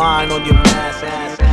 mind on your mass ass. ass.